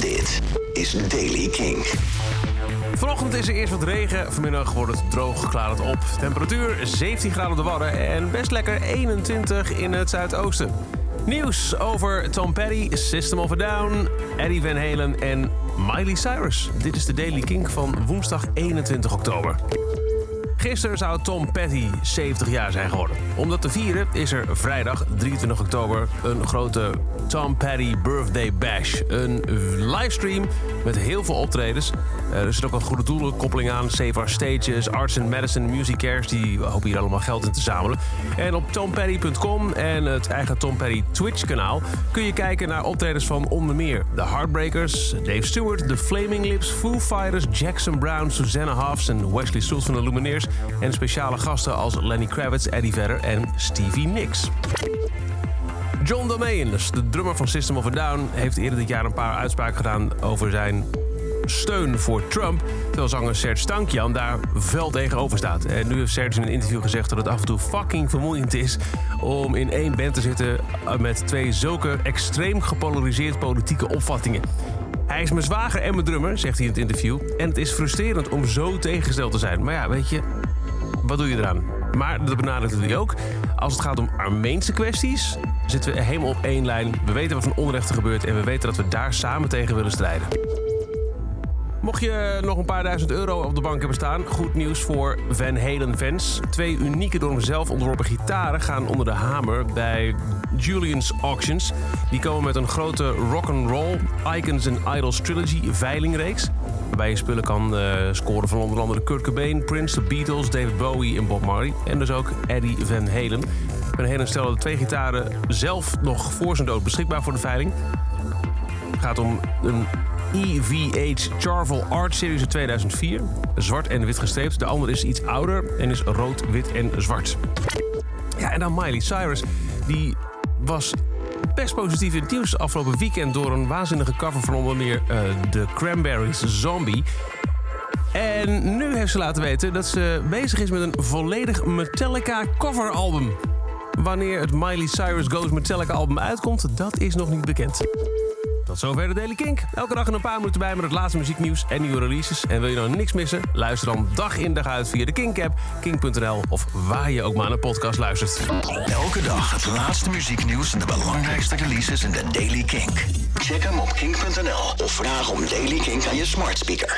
Dit is Daily King. Vanochtend is er eerst wat regen. Vanmiddag wordt het droog, klaart het op. Temperatuur 17 graden op de Wadden en best lekker 21 in het zuidoosten. Nieuws over Tom Petty, System of a Down, Eddie Van Halen en Miley Cyrus. Dit is de Daily Kink van woensdag 21 oktober. Gisteren zou Tom Petty 70 jaar zijn geworden. Om dat te vieren is er vrijdag 23 oktober een grote Tom Petty Birthday Bash. Een livestream met heel veel optredens. Eh, er zit ook een goede doelenkoppeling aan. Save Our Stages, Arts and Medicine, Music Cares. Die hopen hier allemaal geld in te zamelen. En op tompetty.com en het eigen Tom Petty Twitch kanaal... kun je kijken naar optredens van onder meer The Heartbreakers... Dave Stewart, The Flaming Lips, Foo Fighters, Jackson Brown... Susanna Hoffs en Wesley Schultz van de Lumineers... en speciale gasten als Lenny Kravitz, Eddie Vedder en Stevie Nicks. John Domain, dus de drummer van System of a Down... heeft eerder dit jaar een paar uitspraken gedaan over zijn steun voor Trump... terwijl zanger Serge Tankian daar fel tegenover staat. En nu heeft Serge in een interview gezegd dat het af en toe fucking vermoeiend is... om in één band te zitten met twee zulke extreem gepolariseerd politieke opvattingen. Hij is mijn zwager en mijn drummer, zegt hij in het interview. En het is frustrerend om zo tegengesteld te zijn. Maar ja, weet je, wat doe je eraan? Maar dat benadrukt hij ook. Als het gaat om Armeense kwesties, zitten we helemaal op één lijn. We weten wat van onrecht er gebeurt en we weten dat we daar samen tegen willen strijden. Mocht je nog een paar duizend euro op de bank hebben staan, goed nieuws voor Van Halen fans. Twee unieke door hemzelf ontworpen gitaren gaan onder de hamer bij Julian's Auctions. Die komen met een grote rock'n'roll Icons and Idols Trilogy veilingreeks. Waarbij je spullen kan uh, scoren van onder andere Kurt Cobain, Prince, The Beatles, David Bowie en Bob Marley. En dus ook Eddie Van Halen. Van Halen stelde de twee gitaren zelf nog voor zijn dood beschikbaar voor de veiling. Het gaat om een EVH Charvel Art Series uit 2004. Zwart en wit gestreept. De andere is iets ouder en is rood, wit en zwart. Ja, en dan Miley Cyrus. Die was best positief in het nieuws afgelopen weekend... door een waanzinnige cover van onder meer uh, de Cranberries Zombie... En nu heeft ze laten weten dat ze bezig is met een volledig Metallica coveralbum. Wanneer het Miley Cyrus Goes Metallica album uitkomt, dat is nog niet bekend. Tot zover de Daily Kink. Elke dag een paar minuten bij met het laatste muzieknieuws en nieuwe releases. En wil je nou niks missen? Luister dan dag in dag uit via de Kink-app, kink.nl of waar je ook maar naar podcast luistert. Elke dag het laatste muzieknieuws en de belangrijkste releases in de Daily Kink. Check hem op kink.nl of vraag om Daily Kink aan je smart speaker.